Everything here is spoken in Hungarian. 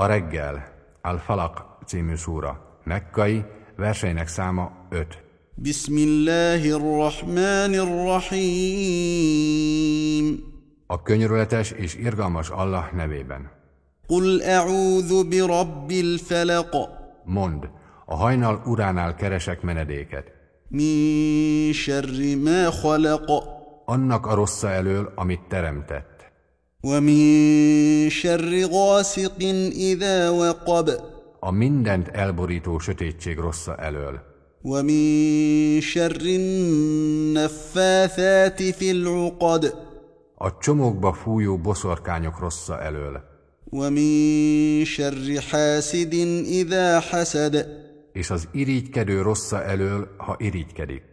A reggel, Al-Falaq című szúra, mekkai, verseinek száma 5. Bismillahirrahmanirrahim. A könyörületes és irgalmas Allah nevében. Qul a'udhu bi rabbil falaq. Mond, a hajnal uránál keresek menedéket. Min sharri ma khalaq. Annak a rossza elől, amit teremtett. ومن شر غاسق إذا وقب A mindent elborító sötétség rossza elől. ومن شر النفاثات في العقد A csomókba fújó boszorkányok rossza elől. ومن شر حاسد إذا حسد És az irigykedő rossza elől, ha irigykedik.